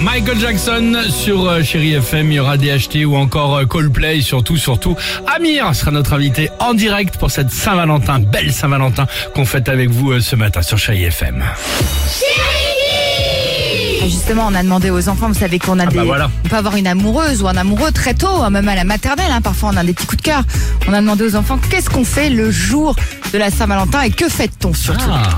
Michael Jackson sur euh, Chéri FM, il y aura DHT ou encore euh, Coldplay, surtout, surtout, Amir sera notre invité en direct pour cette Saint-Valentin, belle Saint-Valentin qu'on fête avec vous euh, ce matin sur Chéri FM. Et Justement, on a demandé aux enfants, vous savez qu'on a Ah des, bah voilà. on peut avoir une amoureuse ou un amoureux très tôt, hein, même à la maternelle. hein, parfois, on a des petits coups de cœur. On a demandé aux enfants qu'est-ce qu'on fait le jour de la Saint-Valentin et que fête-t-on surtout? Ah,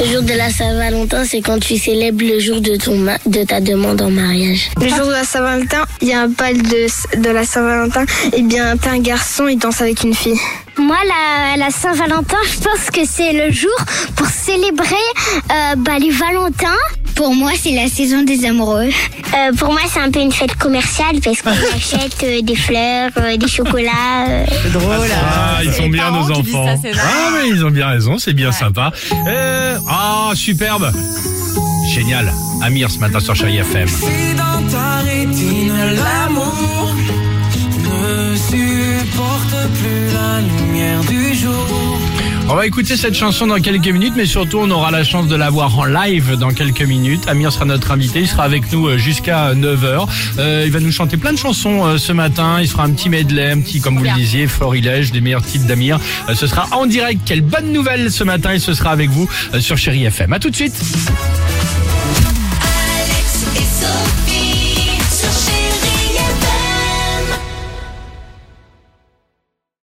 Le jour de la Saint-Valentin, c'est quand tu célèbres le jour de, ton ma- de ta demande en mariage. Le jour de la Saint-Valentin, il y a un bal de, de la Saint-Valentin. Et bien, t'as un garçon, il danse avec une fille. Moi, la, la Saint-Valentin, je pense que c'est le jour pour célébrer euh, bah, les Valentins. Pour moi, c'est la saison des amoureux. Euh, pour moi, c'est un peu une fête commerciale parce qu'on achète euh, des fleurs, euh, des chocolats. euh. C'est drôle. Ah, hein. ils sont bien nos enfants. ça, ah mais ils ont bien raison, c'est bien sympa. Euh, Ah, superbe. Génial. Amir ce matin sur Chéri FM. Si dans ta rétine l'amour On va écouter cette chanson dans quelques minutes, mais surtout on aura la chance de la voir en live dans quelques minutes. Amir sera notre invité, il sera avec nous euh, jusqu'à 9h. il va nous chanter plein de chansons euh, ce matin, il fera un petit medley, un petit, comme vous le disiez, florilège, des meilleurs titres d'Amir. Euh, ce sera en direct, quelle bonne nouvelle ce matin, et ce sera avec vous euh, sur Chéri FM. A tout de suite